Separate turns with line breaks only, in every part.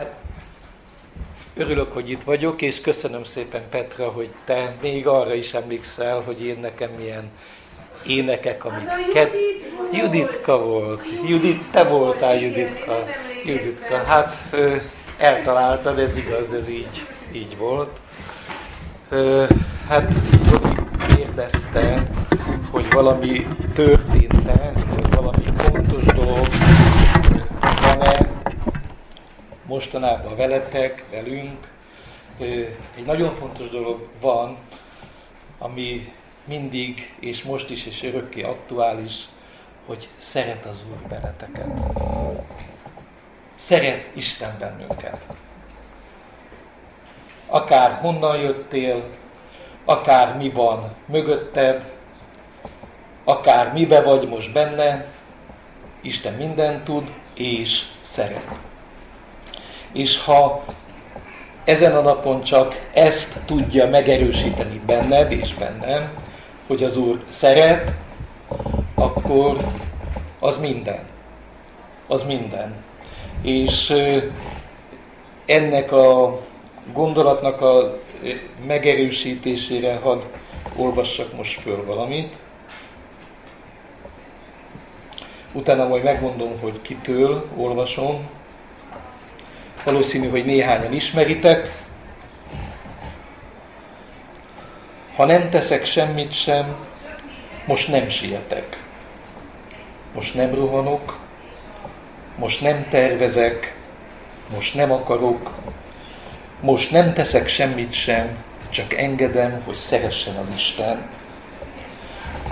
Hát, örülök, hogy itt vagyok, és köszönöm szépen Petra, hogy te még arra is emlékszel, hogy én nekem milyen énekek, amik...
Ked... Judit
volt. Juditka volt. Judit, te voltál Juditka. Juditka. Hát eltaláltad, ez igaz, ez így, így volt. Hát kérdezte, hogy valami történt-e, hogy valami fontos dolog van-e mostanában veletek, velünk. Egy nagyon fontos dolog van, ami mindig, és most is, és örökké aktuális, hogy szeret az Úr benneteket. Szeret Isten bennünket. Akár honnan jöttél, akár mi van mögötted, akár mibe vagy most benne, Isten mindent tud és szeret. És ha ezen a napon csak ezt tudja megerősíteni benned és bennem, hogy az Úr szeret, akkor az minden. Az minden. És ennek a gondolatnak a megerősítésére hadd olvassak most föl valamit. Utána majd megmondom, hogy kitől olvasom. Valószínű, hogy néhányan ismeritek. Ha nem teszek semmit sem, most nem sietek. Most nem rohanok, most nem tervezek, most nem akarok, most nem teszek semmit sem, csak engedem, hogy szeressen az Isten.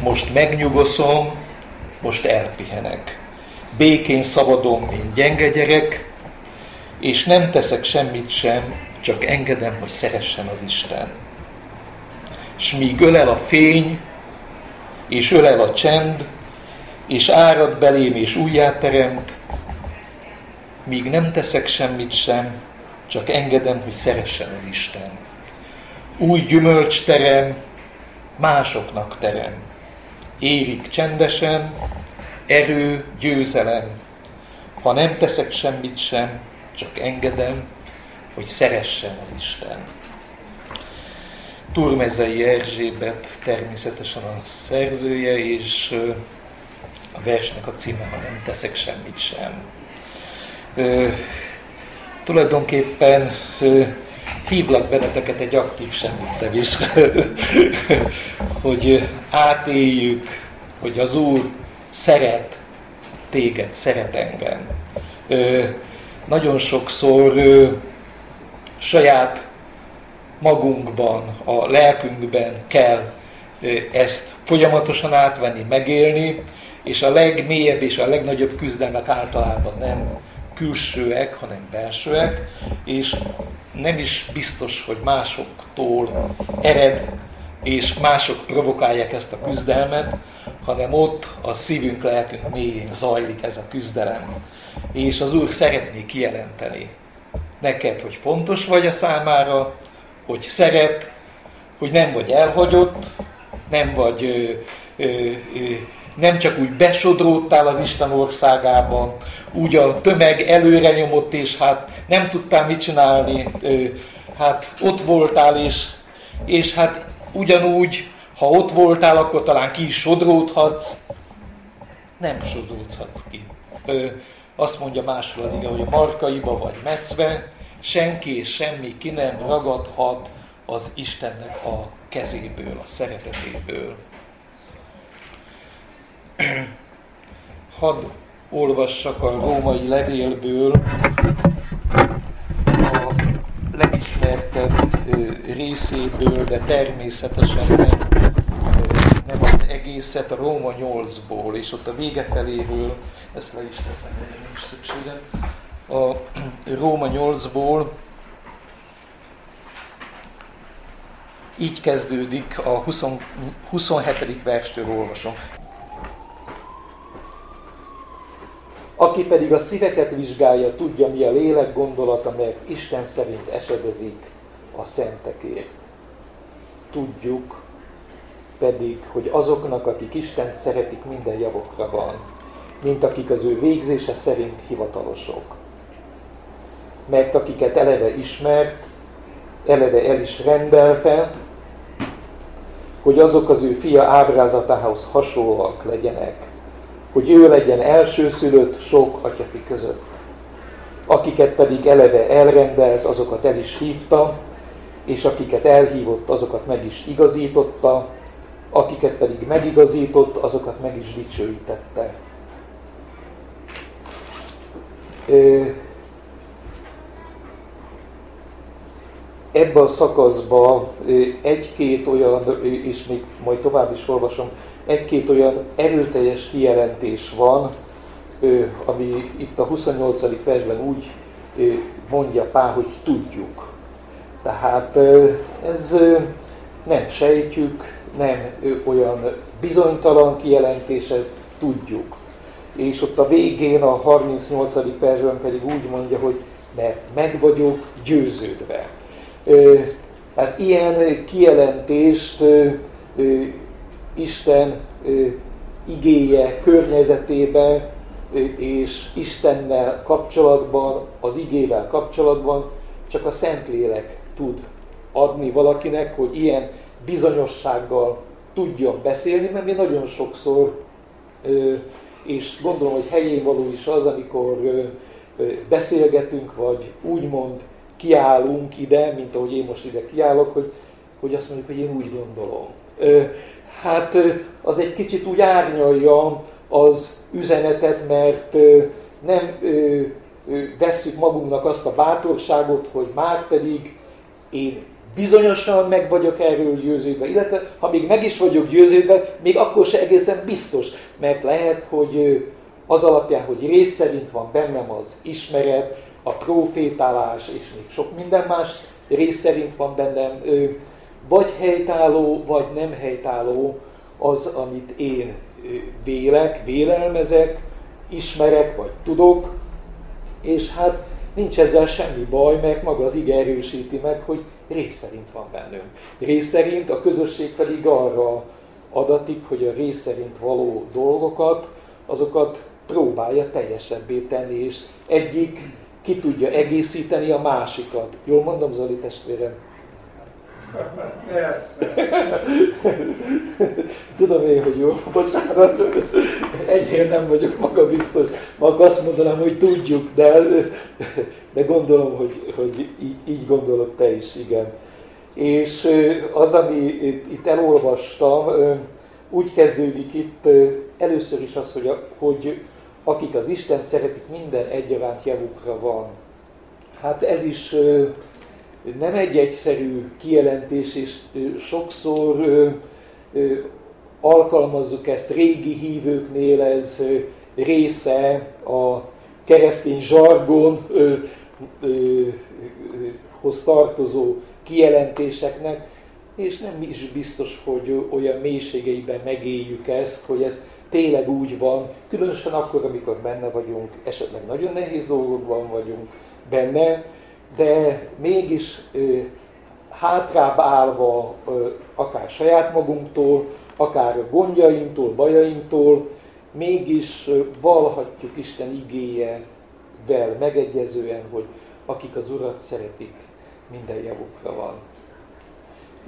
Most megnyugoszom, most elpihenek. Békén szabadom, mint gyenge gyerek, és nem teszek semmit sem, csak engedem, hogy szeressen az Isten. S míg ölel a fény, és ölel a csend, és árad belém, és újjáteremt, míg nem teszek semmit sem, csak engedem, hogy szeressen az Isten. Új gyümölcs terem, másoknak terem. Érik csendesen, erő, győzelem. Ha nem teszek semmit sem, csak engedem, hogy szeressen az Isten. Turmezei Erzsébet természetesen a szerzője, és a versnek a címe, ha nem teszek semmit sem. Ö, tulajdonképpen ö, hívlak benneteket egy aktív semmittevésre, hogy átéljük, hogy az Úr szeret téged, szeret engem. Ö, nagyon sokszor ö, saját magunkban, a lelkünkben kell ezt folyamatosan átvenni, megélni, és a legmélyebb és a legnagyobb küzdelmek általában nem külsőek, hanem belsőek, és nem is biztos, hogy másoktól ered, és mások provokálják ezt a küzdelmet, hanem ott a szívünk, lelkünk mélyén zajlik ez a küzdelem. És az Úr szeretné kijelenteni neked, hogy fontos vagy a számára, hogy szeret, hogy nem vagy elhagyott, nem vagy ö, ö, ö, nem csak úgy besodródtál az Isten országában, úgy a tömeg előre nyomott, és hát nem tudtál mit csinálni, hát ott voltál, és, és hát ugyanúgy, ha ott voltál, akkor talán ki is sodródhatsz. Nem sodródhatsz ki. Azt mondja máshol az ige, hogy a markaiba vagy meccve, senki és semmi ki nem ragadhat az Istennek a kezéből, a szeretetéből. Hadd olvassak a római levélből a legismertebb részéből, de természetesen nem, egészet, a Róma 8-ból, és ott a vége feléről, ezt le is teszem, de nincs szükségem, a Róma 8-ból így kezdődik, a 20, 27. verstől olvasom. Aki pedig a szíveket vizsgálja, tudja, mi a lélek gondolata, mert Isten szerint esedezik a szentekért. Tudjuk pedig, hogy azoknak, akik Isten szeretik, minden javokra van, mint akik az ő végzése szerint hivatalosok. mert akiket eleve ismert, eleve el is rendelte, hogy azok az ő fia ábrázatához hasonlóak legyenek, hogy ő legyen elsőszülött sok atyafi között. Akiket pedig eleve elrendelt, azokat el is hívta, és akiket elhívott, azokat meg is igazította, akiket pedig megigazított, azokat meg is dicsőítette. Ebben a szakaszban egy-két olyan, és még majd tovább is olvasom, egy-két olyan erőteljes kijelentés van, ami itt a 28. versben úgy mondja Pál, hogy tudjuk. Tehát ez nem sejtjük, nem olyan bizonytalan kijelentés, ez tudjuk. És ott a végén, a 38. versben pedig úgy mondja, hogy mert meg vagyok győződve. Hát ilyen kijelentést Isten igéje környezetében és Istennel kapcsolatban, az igével kapcsolatban csak a Szentlélek tud adni valakinek, hogy ilyen bizonyossággal tudjon beszélni, mert mi nagyon sokszor, és gondolom, hogy helyén való is az, amikor beszélgetünk, vagy úgymond kiállunk ide, mint ahogy én most ide kiállok, hogy, hogy azt mondjuk, hogy én úgy gondolom. Hát az egy kicsit úgy árnyalja az üzenetet, mert nem vesszük magunknak azt a bátorságot, hogy már pedig én bizonyosan meg vagyok erről győződve, illetve ha még meg is vagyok győződve, még akkor se egészen biztos, mert lehet, hogy az alapján, hogy rész szerint van bennem az ismeret, a profétálás és még sok minden más rész szerint van bennem, vagy helytálló, vagy nem helytálló az, amit én vélek, vélelmezek, ismerek, vagy tudok, és hát nincs ezzel semmi baj, mert maga az ige erősíti meg, hogy rész szerint van bennünk. Rész szerint a közösség pedig arra adatik, hogy a rész szerint való dolgokat, azokat próbálja teljesebbé tenni, és egyik ki tudja egészíteni a másikat. Jól mondom, Zoli testvérem?
Persze.
Tudom én, hogy jó, bocsánat. Egyre nem vagyok magabiztos. Mag azt mondanám, hogy tudjuk, de, de gondolom, hogy, hogy így, gondolod te is, igen. És az, ami itt elolvastam, úgy kezdődik itt először is az, hogy, hogy akik az Isten szeretik, minden egyaránt javukra van. Hát ez is nem egy egyszerű kijelentés, és sokszor alkalmazzuk ezt régi hívőknél, ez része a keresztény zsargonhoz tartozó kijelentéseknek, és nem is biztos, hogy olyan mélységeiben megéljük ezt, hogy ez tényleg úgy van, különösen akkor, amikor benne vagyunk, esetleg nagyon nehéz dolgokban vagyunk benne, de mégis hátrább állva, akár saját magunktól, akár gondjainktól, bajainktól, mégis valhatjuk Isten igéjevel megegyezően, hogy akik az Urat szeretik, minden javukra van.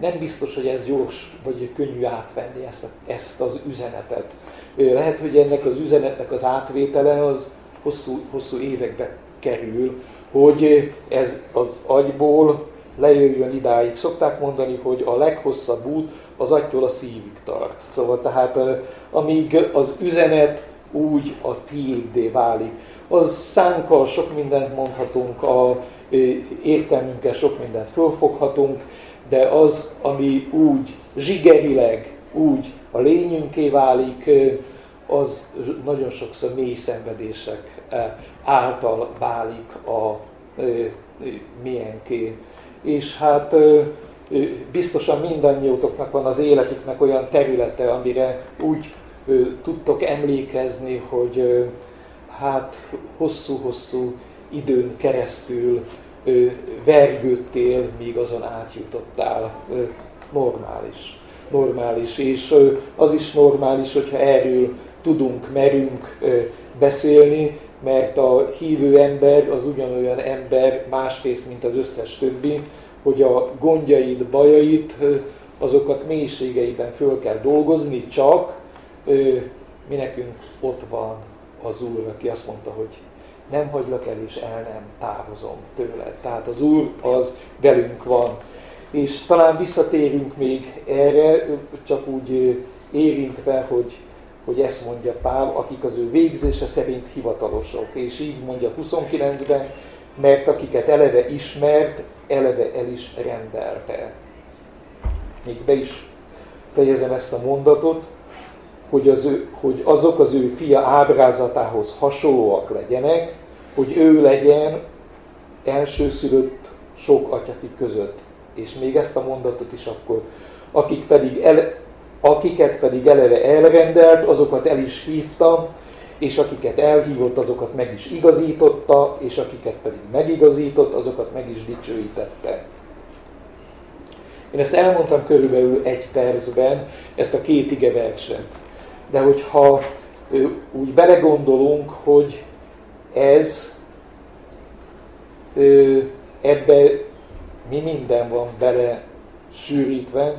Nem biztos, hogy ez gyors vagy könnyű átvenni ezt, a, ezt az üzenetet. Lehet, hogy ennek az üzenetnek az átvétele az hosszú, hosszú évekbe kerül, hogy ez az agyból lejöjjön idáig. Szokták mondani, hogy a leghosszabb út az agytól a szívig tart. Szóval tehát amíg az üzenet úgy a tiéddé válik, az szánkkal sok mindent mondhatunk, a értelmünkkel sok mindent fölfoghatunk, de az, ami úgy zsigerileg, úgy a lényünké válik, az nagyon sokszor mély szenvedések által válik a miénké. És hát biztosan mindannyiótoknak van az életüknek olyan területe, amire úgy tudtok emlékezni, hogy hát hosszú-hosszú időn keresztül vergődtél, míg azon átjutottál. Normális. Normális. És az is normális, hogyha erről tudunk, merünk beszélni, mert a hívő ember az ugyanolyan ember másrészt, mint az összes többi, hogy a gondjait, bajait, azokat mélységeiben föl kell dolgozni, csak mi nekünk ott van az Úr, aki azt mondta, hogy nem hagylak el, és el nem távozom tőle. Tehát az Úr az velünk van. És talán visszatérünk még erre, csak úgy érintve, hogy, hogy ezt mondja Pál, akik az ő végzése szerint hivatalosok. És így mondja 29-ben, mert akiket eleve ismert, eleve el is rendelte. Még be is fejezem ezt a mondatot, hogy, az ő, hogy azok az ő fia ábrázatához hasonlóak legyenek, hogy ő legyen elsőszülött sok atyafik között. És még ezt a mondatot is akkor, akik pedig el, akiket pedig eleve elrendelt, azokat el is hívta, és akiket elhívott, azokat meg is igazította, és akiket pedig megigazított, azokat meg is dicsőítette. Én ezt elmondtam körülbelül egy percben, ezt a két ige verset. De hogyha úgy belegondolunk, hogy ez ebbe mi minden van bele sűrítve,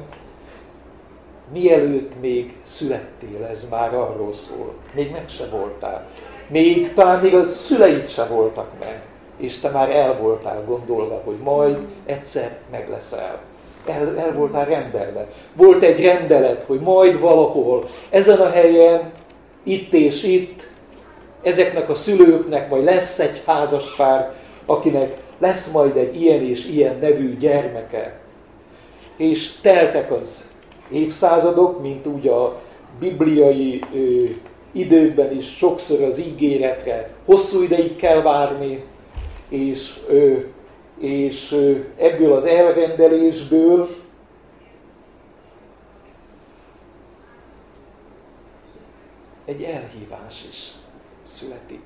mielőtt még születtél, ez már arról szól. Még meg se voltál. Még talán még a szüleid se voltak meg, és te már el voltál gondolva, hogy majd egyszer meg leszel. El, el voltál rendelve. Volt egy rendelet, hogy majd valahol, ezen a helyen, itt és itt, ezeknek a szülőknek majd lesz egy házas pár, akinek lesz majd egy ilyen és ilyen nevű gyermeke. És teltek az évszázadok, mint úgy a bibliai ö, időkben is sokszor az ígéretre hosszú ideig kell várni, és, ö, és ö, ebből az elrendelésből egy elhívás is születik.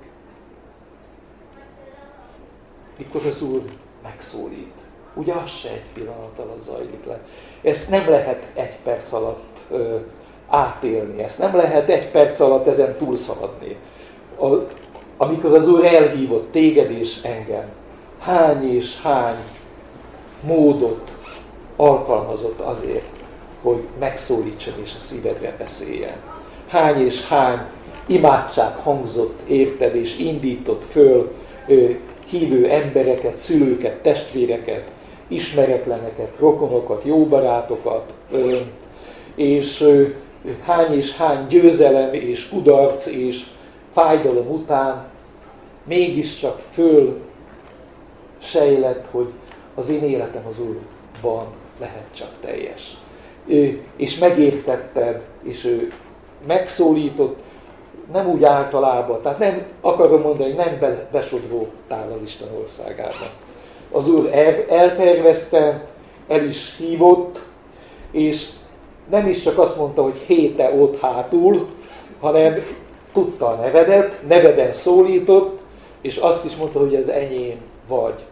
Mikor az Úr megszólít. Ugye az se egy pillanat alatt zajlik le. Ezt nem lehet egy perc alatt ö, átélni, ezt nem lehet egy perc alatt ezen túlszaladni. A, amikor az Úr elhívott téged és engem, hány és hány módot alkalmazott azért, hogy megszólítson és a szívedre beszéljen. Hány és hány imádság hangzott érted és indított föl ö, hívő embereket, szülőket, testvéreket, ismeretleneket, rokonokat, jó barátokat, és hány és hány győzelem és kudarc és fájdalom után mégiscsak föl sejlett, hogy az én életem az Úrban lehet csak teljes. És megértetted, és ő megszólított, nem úgy általában, tehát nem akarom mondani, nem besodródtál az Isten országába az Úr eltervezte, el is hívott, és nem is csak azt mondta, hogy héte ott hátul, hanem tudta a nevedet, neveden szólított, és azt is mondta, hogy ez enyém vagy.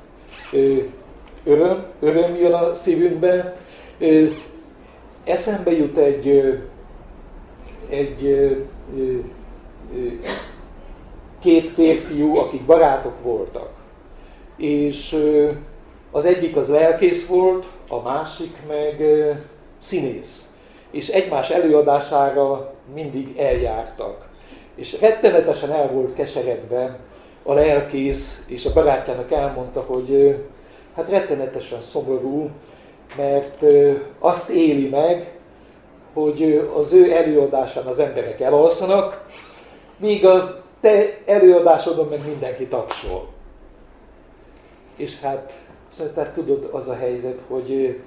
Öröm, öröm jön a szívünkbe. Eszembe jut egy, egy két férfiú, akik barátok voltak és az egyik az lelkész volt, a másik meg színész. És egymás előadására mindig eljártak. És rettenetesen el volt keseredve a lelkész, és a barátjának elmondta, hogy hát rettenetesen szomorú, mert azt éli meg, hogy az ő előadásán az emberek elalszanak, míg a te előadásodon meg mindenki tapsol. És hát szóval tudod, az a helyzet, hogy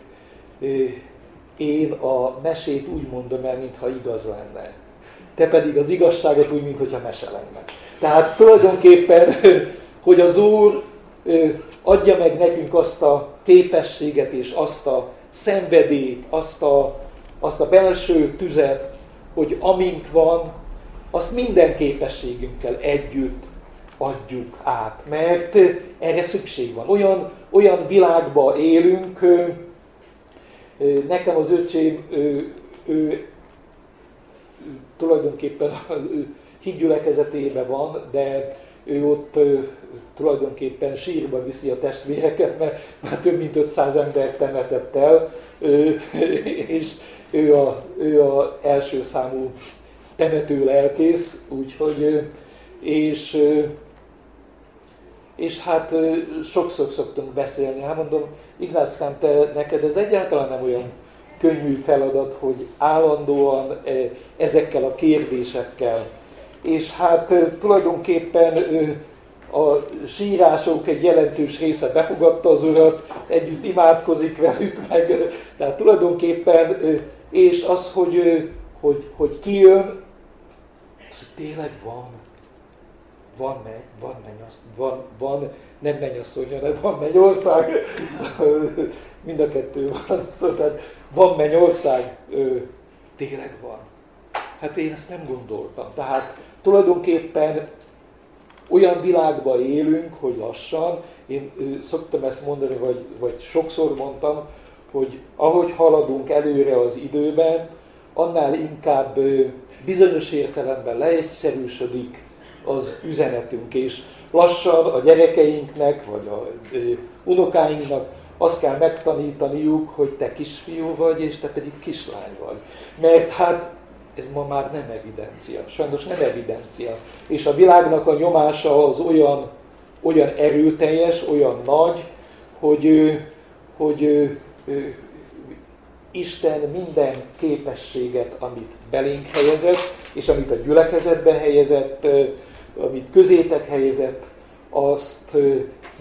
én a mesét úgy mondom el, mintha igaz lenne. Te pedig az igazságot úgy, mintha mese lenne. Tehát tulajdonképpen, hogy az Úr adja meg nekünk azt a képességet és azt a szenvedélyt, azt a, azt a belső tüzet, hogy amink van, azt minden képességünkkel együtt adjuk át, mert erre szükség van. Olyan, olyan világban élünk, nekem az öcsém, ő, ő, tulajdonképpen az ő hídgyülekezetében van, de ő ott tulajdonképpen sírba viszi a testvéreket, mert már több mint 500 ember temetett el, és ő a, ő a első számú temető lelkész, úgyhogy, és, és hát sokszor szoktunk beszélni, hát mondom, Ignáckám, te neked ez egyáltalán nem olyan könnyű feladat, hogy állandóan ezekkel a kérdésekkel. És hát tulajdonképpen a sírások egy jelentős része befogadta az urat, együtt imádkozik velük meg, tehát tulajdonképpen, és az, hogy, hogy, hogy kijön, az, hogy tényleg van, van, menny, van, menny, van, van nem mennyasszony, hanem van mennyország, mind a kettő van, szóval tehát van mennyország, tényleg van. Hát én ezt nem gondoltam. Tehát tulajdonképpen olyan világban élünk, hogy lassan, én szoktam ezt mondani, vagy, vagy sokszor mondtam, hogy ahogy haladunk előre az időben, annál inkább bizonyos értelemben leegyszerűsödik az üzenetünk, és lassan a gyerekeinknek, vagy a unokáinknak azt kell megtanítaniuk, hogy te kisfiú vagy, és te pedig kislány vagy. Mert hát ez ma már nem evidencia. Sajnos nem evidencia. És a világnak a nyomása az olyan, olyan erőteljes, olyan nagy, hogy, hogy Isten minden képességet, amit belénk helyezett, és amit a gyülekezetbe helyezett, amit közétek helyezett, azt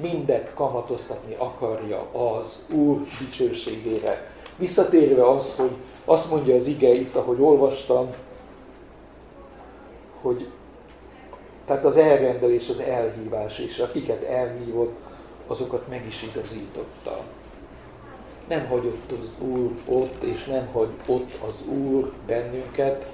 mindet kamatoztatni akarja az Úr dicsőségére. Visszatérve az, hogy azt mondja az ige itt, ahogy olvastam, hogy tehát az elrendelés, az elhívás, és akiket elhívott, azokat meg is igazította. Nem hagyott az Úr ott, és nem hagy ott az Úr bennünket,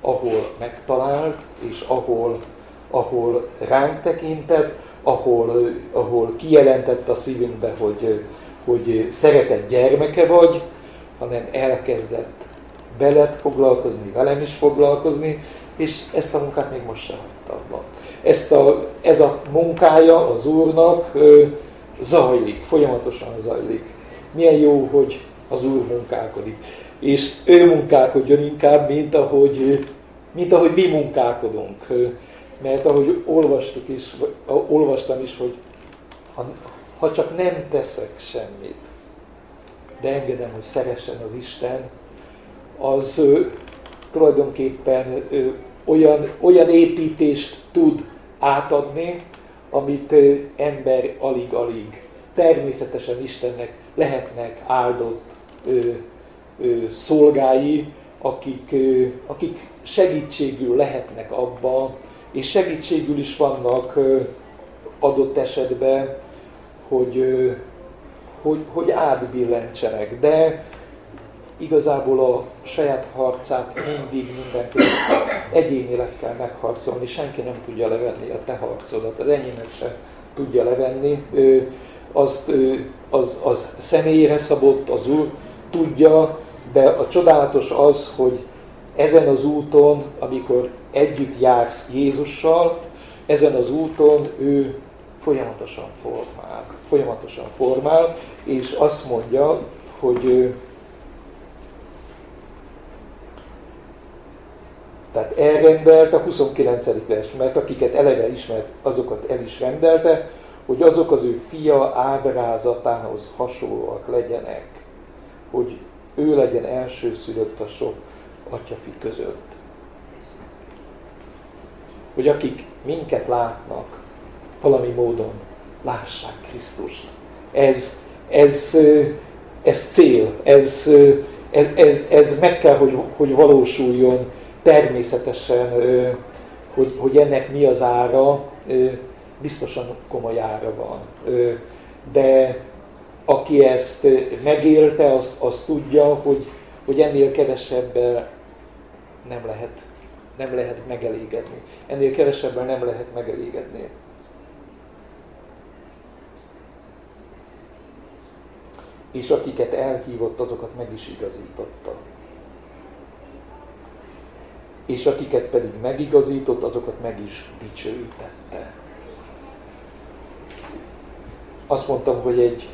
ahol megtalált, és ahol, ahol ránk tekintett, ahol, ahol kijelentett a szívünkbe, hogy, hogy szeretett gyermeke vagy, hanem elkezdett veled foglalkozni, velem is foglalkozni, és ezt a munkát még most sem hagyta abba. Ezt a, ez a munkája az Úrnak zajlik, folyamatosan zajlik. Milyen jó, hogy az Úr munkálkodik. És ő munkálkodjon inkább, mint ahogy, mint ahogy mi munkálkodunk. Mert ahogy olvastuk is, olvastam is, hogy ha, ha csak nem teszek semmit, de engedem, hogy szeressen az Isten, az ö, tulajdonképpen ö, olyan, olyan építést tud átadni, amit ö, ember alig-alig. Természetesen Istennek lehetnek áldott ö, ö, szolgái, akik, ö, akik segítségül lehetnek abba, és segítségül is vannak adott esetben, hogy, hogy, hogy átbillentsenek. De igazából a saját harcát mindig mindenki egyénileg kell megharcolni, senki nem tudja levenni a te harcodat, az enyémet sem tudja levenni, azt, az, az személyére szabott, az Úr tudja, de a csodálatos az, hogy ezen az úton, amikor együtt jársz Jézussal, ezen az úton ő folyamatosan formál, folyamatosan formál, és azt mondja, hogy Tehát elrendelt a 29. vers, mert akiket eleve ismert, azokat el is rendelte, hogy azok az ő fia ábrázatához hasonlóak legyenek, hogy ő legyen elsőszülött a sok atyafi között. Hogy akik minket látnak, valami módon lássák Krisztust. Ez, ez, ez cél, ez, ez, ez, ez meg kell, hogy, hogy valósuljon természetesen, hogy, hogy ennek mi az ára, biztosan komoly ára van. De aki ezt megélte, az, az tudja, hogy, hogy ennél kevesebben nem lehet, nem lehet megelégedni. Ennél kevesebben nem lehet megelégedni. És akiket elhívott, azokat meg is igazította és akiket pedig megigazított, azokat meg is dicsőítette. azt mondtam, hogy egy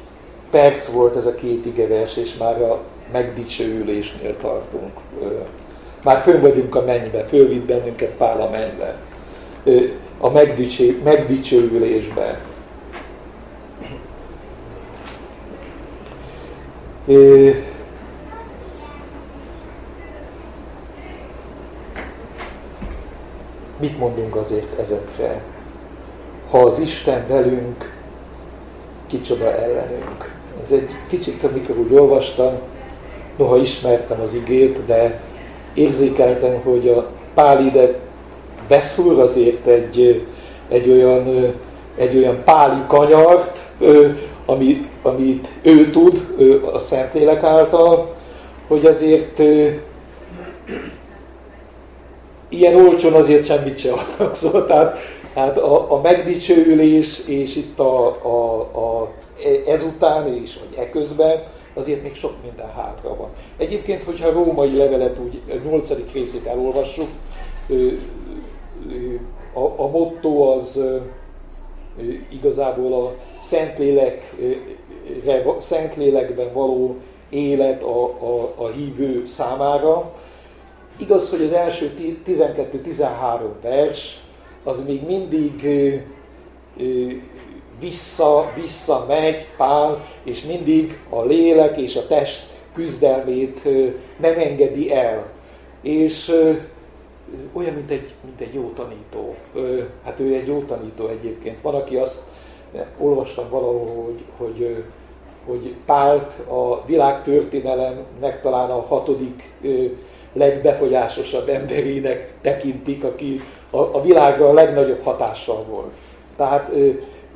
perc volt ez a két igevers, és már a megdicsőülésnél tartunk. Már fönn vagyunk a mennybe, fölvitt bennünket Pál a mennybe. A megdicső, megdicsőülésbe. Mit mondunk azért ezekre? Ha az Isten velünk, kicsoda ellenünk. Ez egy kicsit, amikor úgy olvastam, noha ismertem az igét, de érzékeltem, hogy a Pál ide beszúr azért egy, egy, olyan, egy olyan páli kanyart, ami, amit ő tud a Szentlélek által, hogy azért ilyen olcsón azért semmit se adnak. Szóval tehát, tehát a, a megdicsőülés és itt a, a, a, ezután és vagy eközben azért még sok minden hátra van. Egyébként, hogyha a római levelet úgy a nyolcadik részét elolvassuk, a, a motto az igazából a Szentlélekre, Szentlélekben való élet a, a, a hívő számára. Igaz, hogy az első 12-13 vers az még mindig vissza, vissza megy Pál, és mindig a lélek és a test küzdelmét nem engedi el. És olyan, mint egy, mint egy jó tanító. Hát ő egy jó tanító egyébként. Van, aki azt olvastam valahol, hogy, hogy, hogy Pált a világtörténelemnek talán a hatodik legbefolyásosabb emberének tekintik, aki a, a világra a legnagyobb hatással volt. Tehát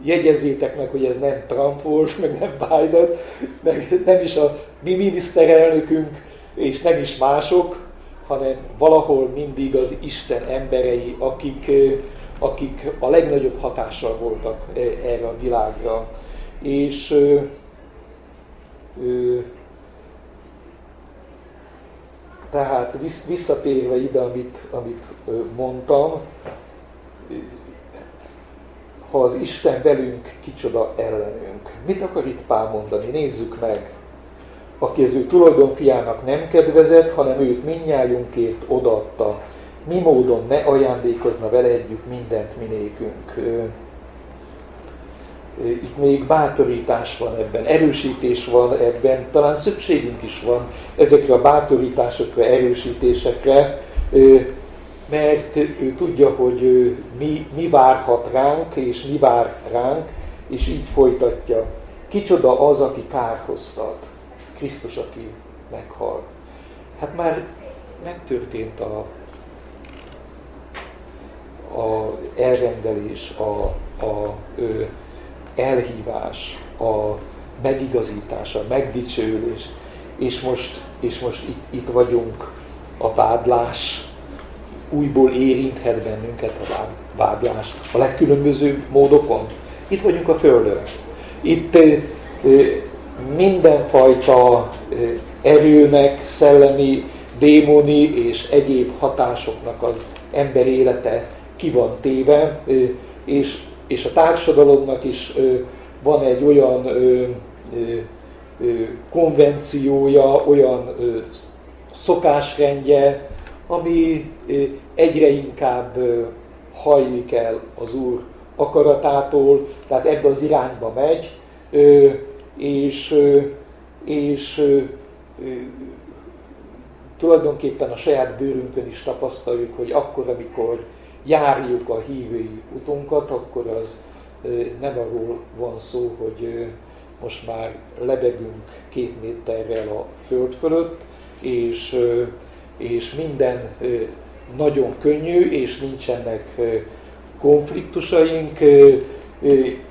jegyezzétek meg, hogy ez nem Trump volt, meg nem Biden, meg nem is a mi miniszterelnökünk, és nem is mások, hanem valahol mindig az Isten emberei, akik, akik a legnagyobb hatással voltak erre a világra. És ö, tehát visszatérve ide, amit, amit mondtam, ha az Isten velünk, kicsoda ellenünk. Mit akar itt Pál mondani? Nézzük meg. Aki az ő tulajdonfiának nem kedvezett, hanem őt minnyájunkért odaadta. Mi módon ne ajándékozna vele együtt mindent minékünk. Itt még bátorítás van ebben, erősítés van ebben, talán szükségünk is van ezekre a bátorításokra, erősítésekre, mert ő tudja, hogy mi, mi várhat ránk, és mi vár ránk, és így folytatja. Kicsoda az, aki kárhoztat? Krisztus, aki meghal. Hát már megtörtént a, a elrendelés, a, a ö, elhívás, a megigazítás, a megdicsőülés, és most, és most itt, itt vagyunk a vádlás újból érinthet bennünket a váglás a legkülönbözőbb módokon. Itt vagyunk a Földön. Itt mindenfajta erőnek, szellemi, démoni és egyéb hatásoknak az ember élete ki van téve, és, és a társadalomnak is van egy olyan konvenciója, olyan szokásrendje, ami egyre inkább hajlik el az Úr akaratától, tehát ebbe az irányba megy, és, és tulajdonképpen a saját bőrünkön is tapasztaljuk, hogy akkor, amikor járjuk a hívői utunkat, akkor az nem arról van szó, hogy most már lebegünk két méterrel a föld fölött, és és minden nagyon könnyű, és nincsenek konfliktusaink,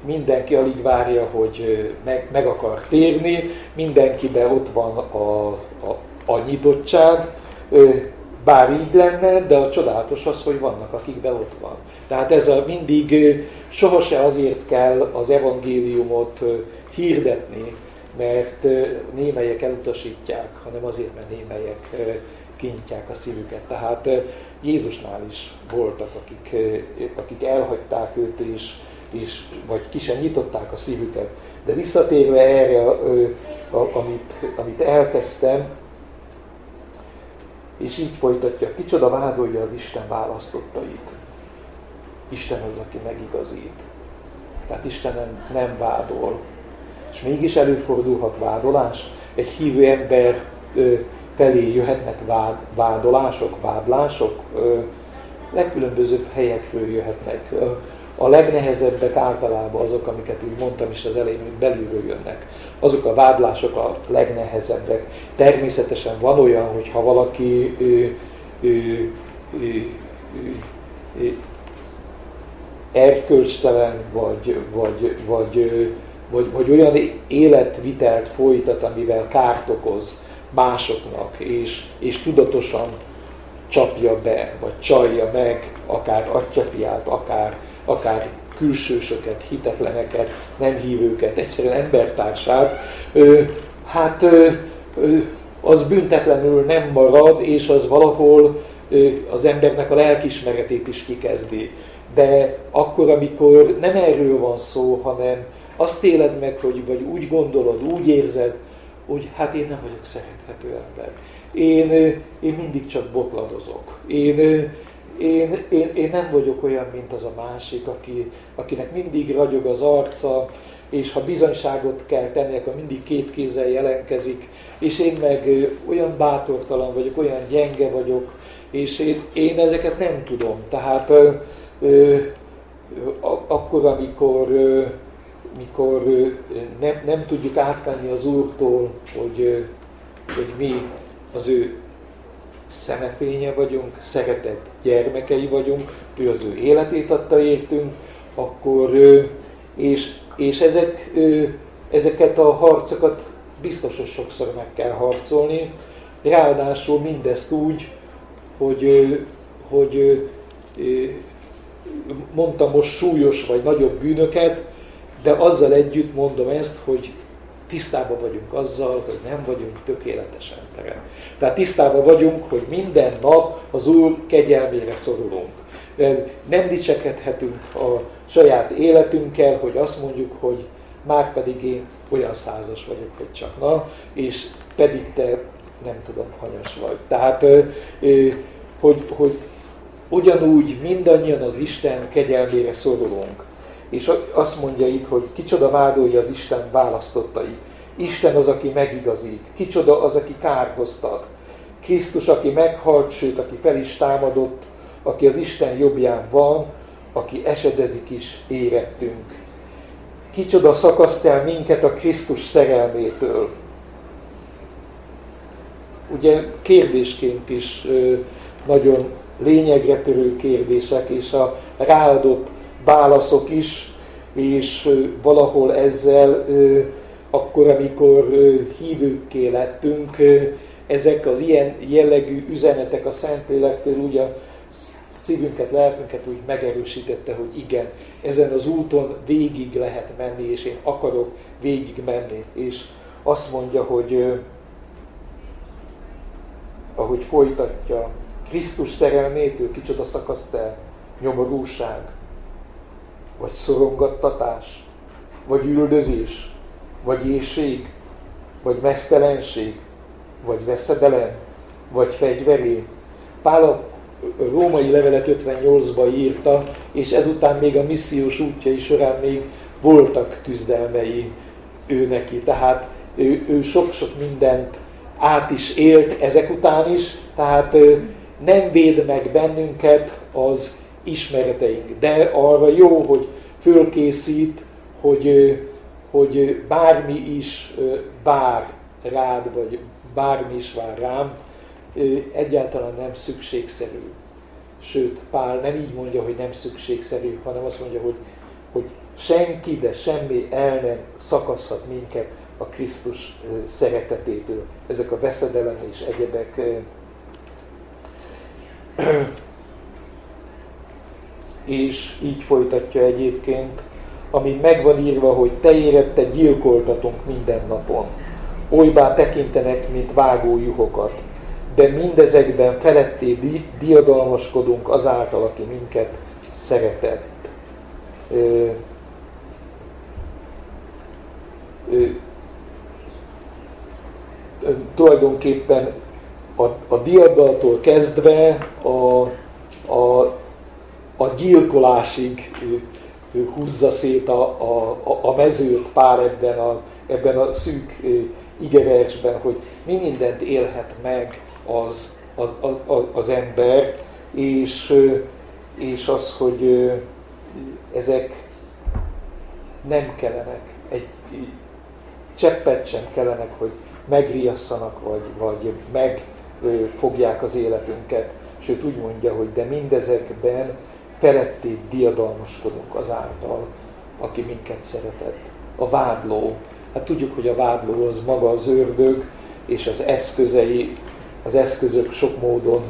mindenki alig várja, hogy meg, meg akar térni, mindenkiben ott van a, a, a nyitottság, bár így lenne, de a csodálatos az, hogy vannak, akikben ott van. Tehát ez a mindig sohasem azért kell az evangéliumot hirdetni, mert némelyek elutasítják, hanem azért, mert némelyek kinyitják a szívüket. Tehát Jézusnál is voltak, akik, akik elhagyták őt, és és, vagy ki sem nyitották a szívüket. De visszatérve erre, amit, amit elkezdtem, és így folytatja, kicsoda vádolja az Isten választottait. Isten az, aki megigazít. Tehát Isten nem vádol. És mégis előfordulhat vádolás. Egy hívő ember felé jöhetnek vád, vádolások, vádlások, legkülönbözőbb helyekről jöhetnek. A legnehezebbek általában azok, amiket úgy mondtam is az elején, hogy belülről jönnek. Azok a vádlások a legnehezebbek. Természetesen van olyan, hogy ha valaki ő, ő, ő, ő, erkölcstelen, vagy, vagy, vagy, vagy, vagy olyan életvitelt folytat, amivel kárt okoz másoknak, és, és tudatosan csapja be, vagy csalja meg akár atyafiát, akár, akár külsősöket, hitetleneket, nem hívőket, egyszerűen embertársát, ö, hát ö, ö, az büntetlenül nem marad, és az valahol ö, az embernek a lelkismeretét is kikezdi. De akkor, amikor nem erről van szó, hanem azt éled meg, hogy vagy úgy gondolod, úgy érzed, hogy hát én nem vagyok szerethető ember. Én, én mindig csak botladozok. Én, én, én, én nem vagyok olyan, mint az a másik, aki, akinek mindig ragyog az arca, és ha bizonyságot kell tenni, akkor mindig két kézzel jelenkezik, és én meg olyan bátortalan vagyok, olyan gyenge vagyok, és én, én ezeket nem tudom. Tehát ö, ö, akkor, amikor ö, mikor nem, nem tudjuk átvenni az Úrtól, hogy, hogy mi az ő szemefénye vagyunk, szeretett gyermekei vagyunk, ő az ő életét adta értünk, akkor, és, és ezek, ezeket a harcokat biztos, hogy sokszor meg kell harcolni, ráadásul mindezt úgy, hogy, hogy mondtam most súlyos vagy nagyobb bűnöket, de azzal együtt mondom ezt, hogy tisztában vagyunk azzal, hogy nem vagyunk tökéletes emberek. Tehát tisztában vagyunk, hogy minden nap az Úr kegyelmére szorulunk. Nem dicsekedhetünk a saját életünkkel, hogy azt mondjuk, hogy már pedig én olyan százas vagyok, hogy csak na, és pedig te nem tudom, hanyas vagy. Tehát, hogy, hogy ugyanúgy mindannyian az Isten kegyelmére szorulunk. És azt mondja itt, hogy kicsoda vádolja az Isten választottait. Isten az, aki megigazít. Kicsoda az, aki kárhoztat. Krisztus, aki meghalt, sőt, aki fel is támadott, aki az Isten jobbján van, aki esedezik is érettünk. Kicsoda szakaszt el minket a Krisztus szerelmétől. Ugye kérdésként is nagyon lényegre törő kérdések, és a ráadott válaszok is, és valahol ezzel akkor, amikor hívőkké lettünk, ezek az ilyen jellegű üzenetek a Szentlélektől úgy a szívünket, lelkünket úgy megerősítette, hogy igen, ezen az úton végig lehet menni, és én akarok végig menni. És azt mondja, hogy ahogy folytatja, Krisztus szerelmétől kicsoda szakaszt el, nyomorúság, vagy szorongattatás, vagy üldözés, vagy éjség, vagy mesztelenség, vagy veszedelem, vagy fegyveré. Pál a római levelet 58-ba írta, és ezután még a missziós útjai során még voltak küzdelmei ő neki. Tehát ő, sok-sok mindent át is élt ezek után is, tehát nem véd meg bennünket az ismereteink, de arra jó, hogy fölkészít, hogy, hogy bármi is bár rád, vagy bármi is vár rám, egyáltalán nem szükségszerű. Sőt, Pál nem így mondja, hogy nem szükségszerű, hanem azt mondja, hogy, hogy senki, de semmi el nem szakaszhat minket a Krisztus szeretetétől. Ezek a veszedelem és egyebek és így folytatja egyébként, ami megvan írva, hogy te érette gyilkoltatunk minden napon. Olybá tekintenek, mint vágó juhokat, de mindezekben feletté di- diadalmaskodunk azáltal, aki minket szeretett. tulajdonképpen a, a diadaltól kezdve a, a, a gyilkolásig húzza szét a, a, a mezőt pár ebben a, ebben a szűk igeversben, hogy mi mindent élhet meg az, az, az, az ember, és, és az, hogy ezek nem kellenek, egy cseppet sem kellenek, hogy megriasszanak, vagy, vagy megfogják az életünket. Sőt úgy mondja, hogy de mindezekben feletté diadalmaskodunk azáltal, aki minket szeretett. A vádló. Hát tudjuk, hogy a vádló az maga az ördög, és az eszközei, az eszközök sok módon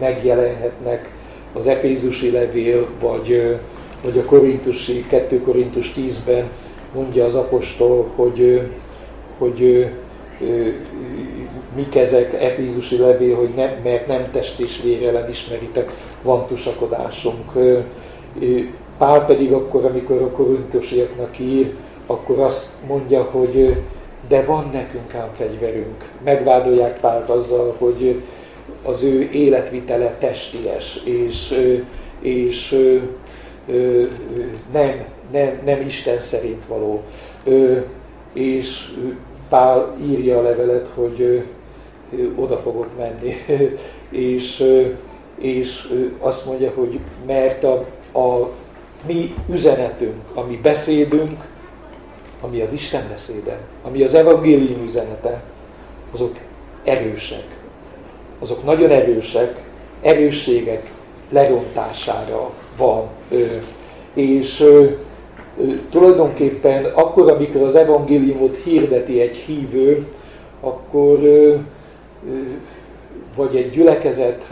megjelenhetnek. Az Efézusi levél, vagy, vagy a Korintusi, 2 Korintus 10-ben mondja az apostol, hogy, hogy mik ezek, Efézusi levél, hogy ne, mert nem test és vér ellen ismeritek van tusakodásunk. Pál pedig akkor, amikor a korintosiaknak ír, akkor azt mondja, hogy de van nekünk ám fegyverünk. Megvádolják Pált azzal, hogy az ő életvitele testies, és, és nem, nem, nem Isten szerint való. És Pál írja a levelet, hogy oda fogok menni, és, és azt mondja, hogy mert a, a mi üzenetünk, a mi beszédünk, ami az Isten beszéde, ami az evangélium üzenete, azok erősek. Azok nagyon erősek, erősségek lerontására van. És tulajdonképpen akkor, amikor az evangéliumot hirdeti egy hívő, akkor vagy egy gyülekezet,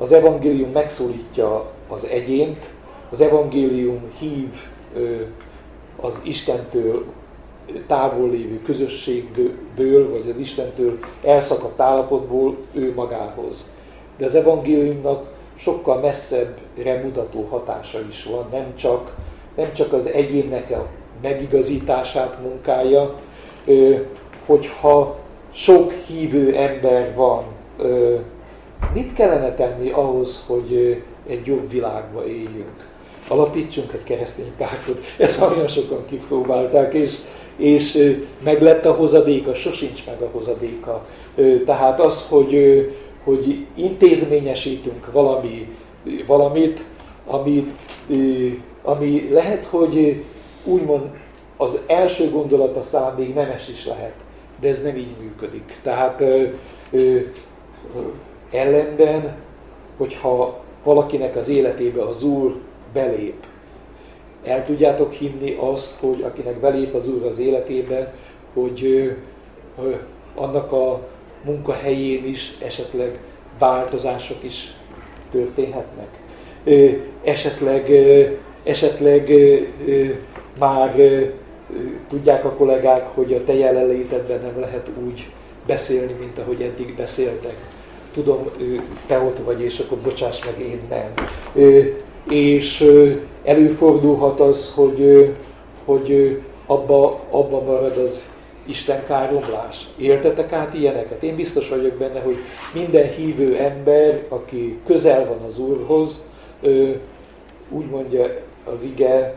az evangélium megszólítja az egyént, az evangélium hív az Istentől távol lévő közösségből, vagy az Istentől elszakadt állapotból ő magához. De az evangéliumnak sokkal messzebbre mutató hatása is van, nem csak, nem csak az egyénnek a megigazítását munkálja, hogyha sok hívő ember van, mit kellene tenni ahhoz, hogy egy jobb világba éljünk? Alapítsunk egy keresztény pártot. Ezt már olyan sokan kipróbálták, és, és meg lett a hozadéka, sosincs meg a hozadéka. Tehát az, hogy, hogy intézményesítünk valami, valamit, ami, ami lehet, hogy úgymond az első gondolat az talán még nemes is lehet, de ez nem így működik. Tehát ellenben, hogyha valakinek az életébe az Úr belép, el tudjátok hinni azt, hogy akinek belép az Úr az életébe, hogy annak a munkahelyén is esetleg változások is történhetnek. Esetleg, esetleg már tudják a kollégák, hogy a te jelenlétedben nem lehet úgy beszélni, mint ahogy eddig beszéltek. Tudom, te ott vagy, és akkor bocsáss meg, én nem. És előfordulhat az, hogy, hogy abba, abba marad az Isten káromlás. Éltetek át ilyeneket? Én biztos vagyok benne, hogy minden hívő ember, aki közel van az Úrhoz, úgy mondja az ige,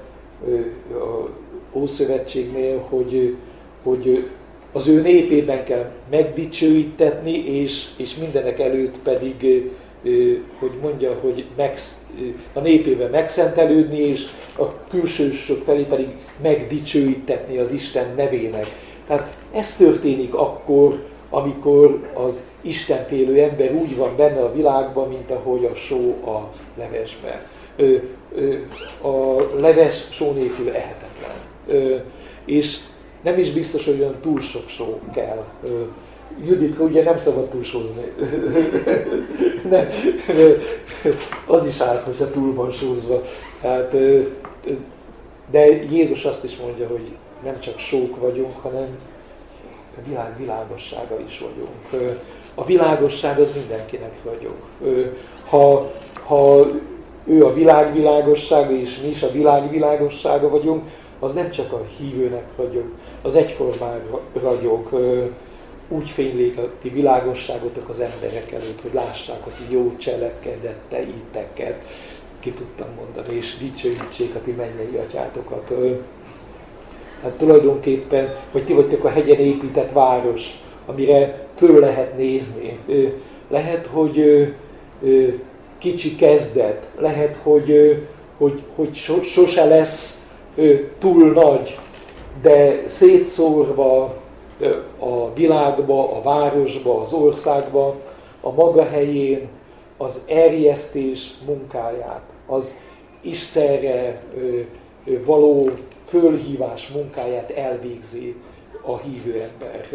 a Ószövetségnél, hogy, hogy az ő népében kell megdicsőítetni, és, és mindenek előtt pedig, hogy mondja, hogy meg, a népében megszentelődni, és a külsősök felé pedig megdicsőítetni az Isten nevének. Tehát ez történik akkor, amikor az Istenfélő ember úgy van benne a világban, mint ahogy a só a levesben. A leves só nélkül ehetetlen és nem is biztos, hogy olyan túl sok só kell. Judit, ugye nem szabad túlsózni. nem, az is árt, hogyha túl van sózva. Hát, de Jézus azt is mondja, hogy nem csak sók vagyunk, hanem a világ világossága is vagyunk. A világosság az mindenkinek vagyunk. Ha, ha ő a világ világossága, és mi is a világ világossága vagyunk, az nem csak a hívőnek ragyog, az egyformán ragyog, úgy fényléti világosságotok az emberek előtt, hogy lássák, hogy jó cselekedeteiteket, ki tudtam mondani, és dicsőítsék a ti mennyei atyátokat. Hát tulajdonképpen, hogy ti vagytok a hegyen épített város, amire föl lehet nézni. Lehet, hogy kicsi kezdet, lehet, hogy, hogy, hogy sose lesz túl nagy, de szétszórva a világba, a városba, az országba, a maga helyén az erjesztés munkáját, az Istenre való fölhívás munkáját elvégzi a hívő ember,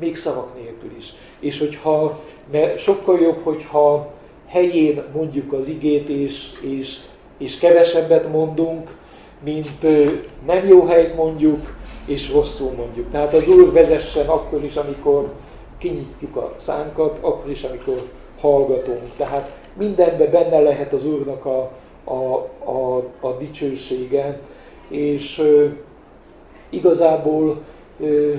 még szavak nélkül is. És hogyha, mert sokkal jobb, hogyha helyén mondjuk az igét, és, és, és kevesebbet mondunk, mint nem jó helyt mondjuk, és rosszul mondjuk. Tehát az Úr vezessen akkor is, amikor kinyitjuk a szánkat, akkor is, amikor hallgatunk. Tehát mindenben benne lehet az Úrnak a, a, a, a dicsősége, és ö, igazából ö,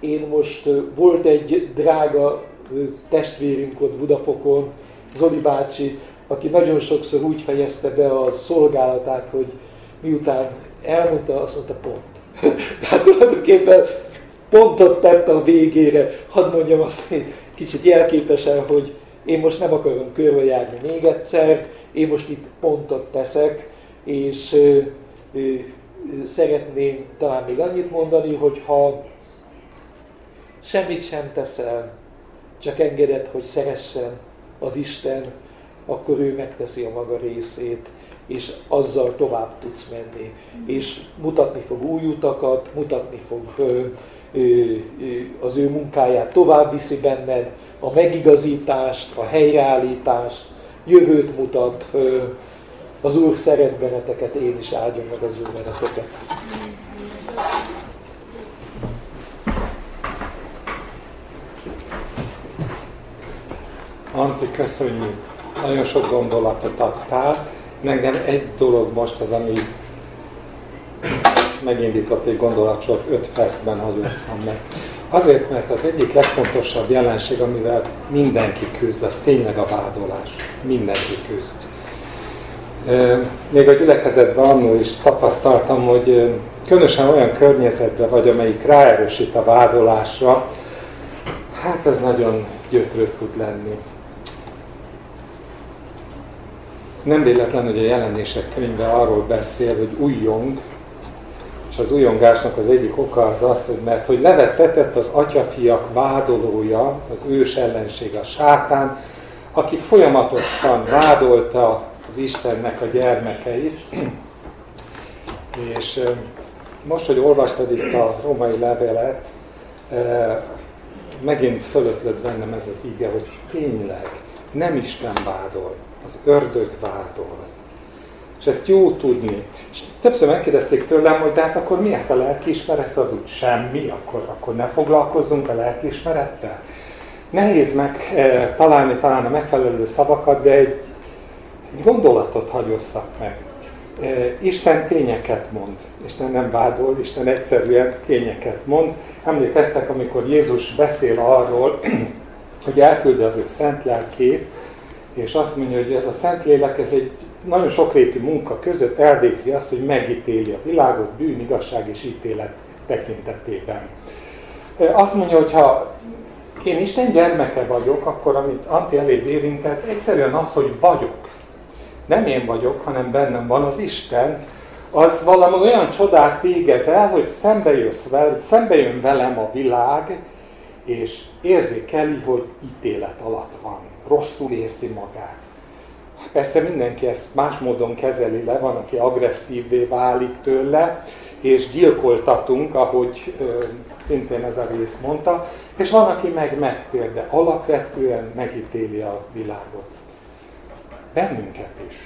én most ö, volt egy drága ö, testvérünk ott Budafokon, Zoli bácsi, aki nagyon sokszor úgy fejezte be a szolgálatát, hogy miután elmondta, azt mondta pont. Tehát tulajdonképpen pontot tett a végére. Hadd mondjam azt kicsit jelképesen, hogy én most nem akarom körbejárni még egyszer, én most itt pontot teszek, és ö, ö, szeretném talán még annyit mondani, hogy ha semmit sem teszel, csak engeded, hogy szeressen az Isten, akkor ő megteszi a maga részét, és azzal tovább tudsz menni. És mutatni fog új utakat, mutatni fog ö, ö, ö, az ő munkáját, tovább viszi benned a megigazítást, a helyreállítást, jövőt mutat. Ö, az Úr szeret benneteket, én is áldjon meg az Úr benneteket.
Anti, köszönjük! Nagyon sok gondolatot adtál Engem egy dolog most az, ami megindított egy gondolatsort 5 percben, hogy osszam meg. Azért, mert az egyik legfontosabb jelenség, amivel mindenki küzd, az tényleg a vádolás. Mindenki küzd. Még a gyülekezetben annól is tapasztaltam, hogy különösen olyan környezetben vagy, amelyik ráerősít a vádolásra, hát ez nagyon gyötrő tud lenni. Nem véletlen, hogy a jelenések könyve arról beszél, hogy újjong, és az újongásnak az egyik oka az az, hogy mert hogy levettetett az atyafiak vádolója, az ős ellenség, a sátán, aki folyamatosan vádolta az Istennek a gyermekeit. És most, hogy olvastad itt a római levelet, megint fölötlött bennem ez az ige, hogy tényleg nem Isten vádol, az ördög vádol. És ezt jó tudni. És többször megkérdezték tőlem, hogy de hát akkor mi hát a lelkiismeret az úgy semmi, akkor, akkor ne foglalkozzunk a lelkiismerettel. Nehéz meg e, találni talán a megfelelő szavakat, de egy, egy gondolatot hagyosszak meg. E, Isten tényeket mond. Isten nem vádol, Isten egyszerűen tényeket mond. Emlékeztek, amikor Jézus beszél arról, hogy elküldi az ő szent lelkét, és azt mondja, hogy ez a Szentlélek, ez egy nagyon sokrétű munka között elvégzi azt, hogy megítéli a világot bűn, igazság és ítélet tekintetében. Azt mondja, hogy ha én Isten gyermeke vagyok, akkor amit Anti elébb érintett, egyszerűen az, hogy vagyok. Nem én vagyok, hanem bennem van az Isten, az valami olyan csodát végez el, hogy szembe, jössz vel, szembe jön velem a világ, és érzékeli, hogy ítélet alatt van. Rosszul érzi magát. Persze mindenki ezt más módon kezeli le, van, aki agresszívvé válik tőle, és gyilkoltatunk, ahogy ö, szintén ez a rész mondta, és van, aki meg megtér, de alapvetően megítéli a világot. Bennünket is,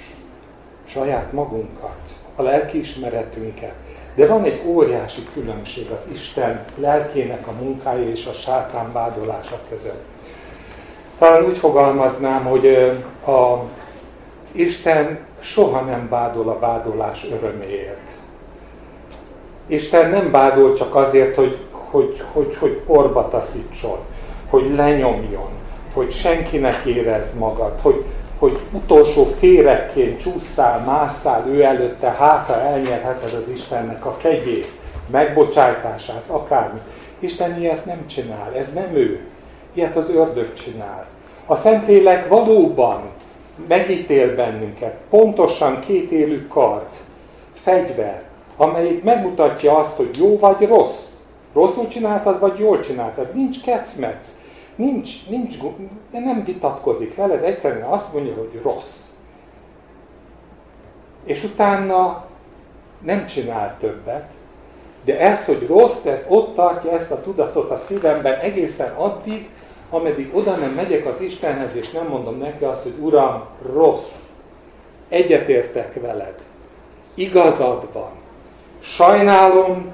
saját magunkat, a lelkiismeretünket, de van egy óriási különbség az Isten lelkének a munkája és a sátán vádolása között. Talán úgy fogalmaznám, hogy az Isten soha nem vádol a vádolás öröméért. Isten nem vádol csak azért, hogy, hogy, hogy, hogy porba taszítson, hogy lenyomjon, hogy senkinek érez magad, hogy, hogy utolsó férekként csúszszál, másszál ő előtte, hátra elnyerheted az Istennek a kegyét, megbocsájtását, akármi. Isten ilyet nem csinál, ez nem ő. Ilyet az ördög csinál. A Szentlélek valóban megítél bennünket, pontosan két élő kart, fegyver, amelyik megmutatja azt, hogy jó vagy rossz. Rosszul csináltad, vagy jól csináltad. Nincs kecmec. Nincs, nincs, nem vitatkozik veled, egyszerűen azt mondja, hogy rossz. És utána nem csinál többet, de ez, hogy rossz, ez ott tartja ezt a tudatot a szívemben egészen addig, ameddig oda nem megyek az Istenhez, és nem mondom neki azt, hogy Uram, rossz, egyetértek veled, igazad van, sajnálom,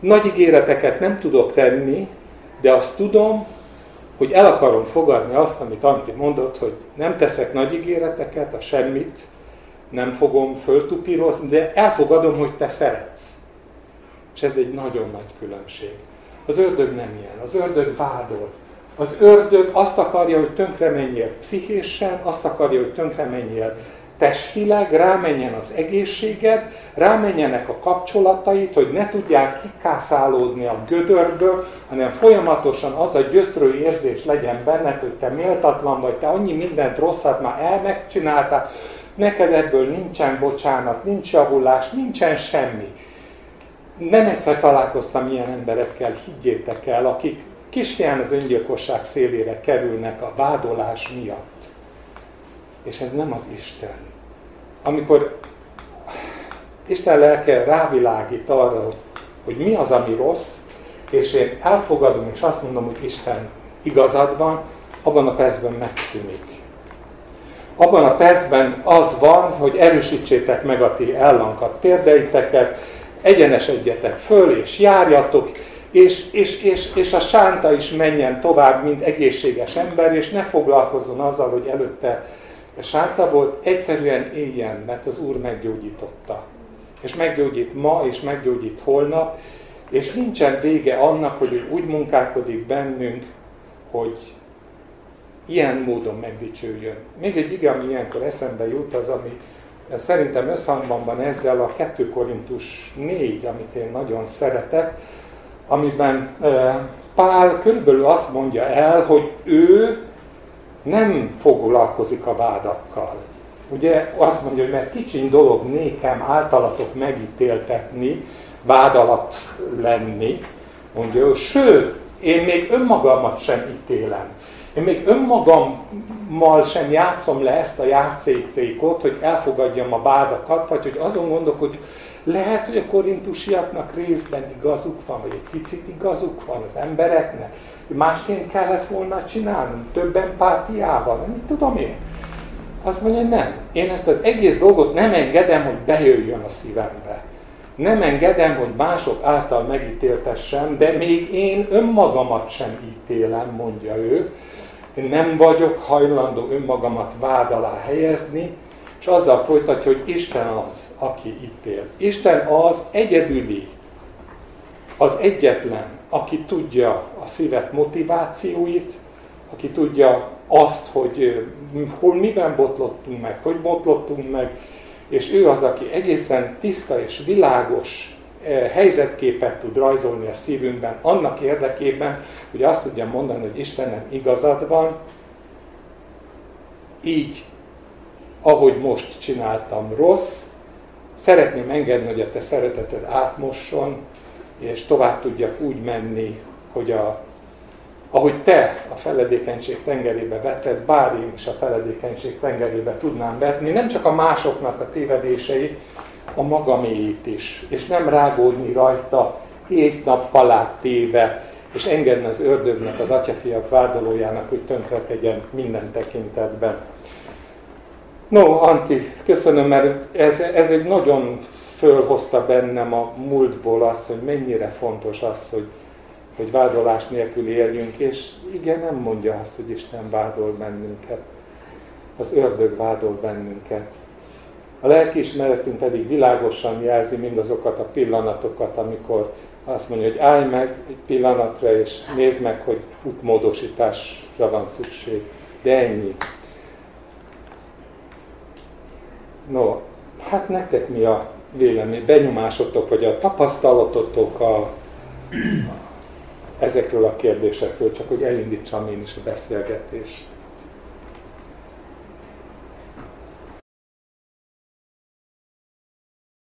nagy ígéreteket nem tudok tenni, de azt tudom, hogy el akarom fogadni azt, amit Antti mondott, hogy nem teszek nagy ígéreteket, a semmit, nem fogom föltupírozni, de elfogadom, hogy te szeretsz. És ez egy nagyon nagy különbség. Az ördög nem ilyen. Az ördög vádol. Az ördög azt akarja, hogy tönkre menjél pszichésen, azt akarja, hogy tönkre menjél testileg, rámenjen az egészséged, rámenjenek a kapcsolatait, hogy ne tudják kikászálódni a gödörből, hanem folyamatosan az a gyötrő érzés legyen benned, hogy te méltatlan vagy, te annyi mindent rosszat már el megcsináltál, neked ebből nincsen bocsánat, nincs javulás, nincsen semmi. Nem egyszer találkoztam ilyen emberekkel, higgyétek el, akik kisfián az öngyilkosság szélére kerülnek a vádolás miatt. És ez nem az Isten amikor Isten lelke rávilágít arra, hogy, hogy mi az, ami rossz, és én elfogadom, és azt mondom, hogy Isten igazad van, abban a percben megszűnik. Abban a percben az van, hogy erősítsétek meg a ti ellankat, térdeiteket, egyenesedjetek föl, és járjatok, és, és, és, és a sánta is menjen tovább, mint egészséges ember, és ne foglalkozzon azzal, hogy előtte sánta volt, egyszerűen éljen, mert az Úr meggyógyította. És meggyógyít ma, és meggyógyít holnap, és nincsen vége annak, hogy úgy munkálkodik bennünk, hogy ilyen módon megdicsőjön. Még egy ige, ami ilyenkor eszembe jut, az, ami szerintem összhangban van ezzel a 2 Korintus 4, amit én nagyon szeretek, amiben Pál körülbelül azt mondja el, hogy ő nem foglalkozik a vádakkal. Ugye azt mondja, hogy mert kicsiny dolog nékem általatok megítéltetni, vád alatt lenni, mondja ő, sőt, én még önmagamat sem ítélem. Én még önmagammal sem játszom le ezt a játszéktékot, hogy elfogadjam a vádakat, vagy hogy azon gondolok, hogy lehet, hogy a korintusiaknak részben igazuk van, vagy egy picit igazuk van az embereknek, másként kellett volna csinálnunk, több empátiával, mit tudom én. Azt mondja, nem. Én ezt az egész dolgot nem engedem, hogy bejöjjön a szívembe. Nem engedem, hogy mások által megítéltessem, de még én önmagamat sem ítélem, mondja ő. Én nem vagyok hajlandó önmagamat vád alá helyezni, és azzal folytatja, hogy Isten az, aki ítél. Isten az egyedüli, az egyetlen, aki tudja a szívet motivációit, aki tudja azt, hogy hol miben botlottunk meg, hogy botlottunk meg, és ő az, aki egészen tiszta és világos helyzetképet tud rajzolni a szívünkben, annak érdekében, hogy azt tudja mondani, hogy Istennek igazad van, így, ahogy most csináltam rossz, szeretném engedni, hogy a te szereteted átmosson, és tovább tudjak úgy menni, hogy a, ahogy te a feledékenység tengerébe vetted, bár én is a feledékenység tengerébe tudnám vetni, nem csak a másoknak a tévedéseit, a magaméit is, és nem rágódni rajta, hét nap alá téve, és engedni az ördögnek, az atyafiak vádolójának, hogy tönkre tegyen minden tekintetben. No, Anti, köszönöm, mert ez, ez egy nagyon fölhozta bennem a múltból azt, hogy mennyire fontos az, hogy, hogy vádolás nélkül éljünk, és igen, nem mondja azt, hogy Isten vádol bennünket. Az ördög vádol bennünket. A lelkiismeretünk pedig világosan jelzi mindazokat a pillanatokat, amikor azt mondja, hogy állj meg egy pillanatra, és nézd meg, hogy útmódosításra van szükség. De ennyi. No, hát nektek mi a vélemény, benyomásotok, vagy a tapasztalatotok a, ezekről a kérdésekről, csak hogy elindítsam én is a beszélgetést.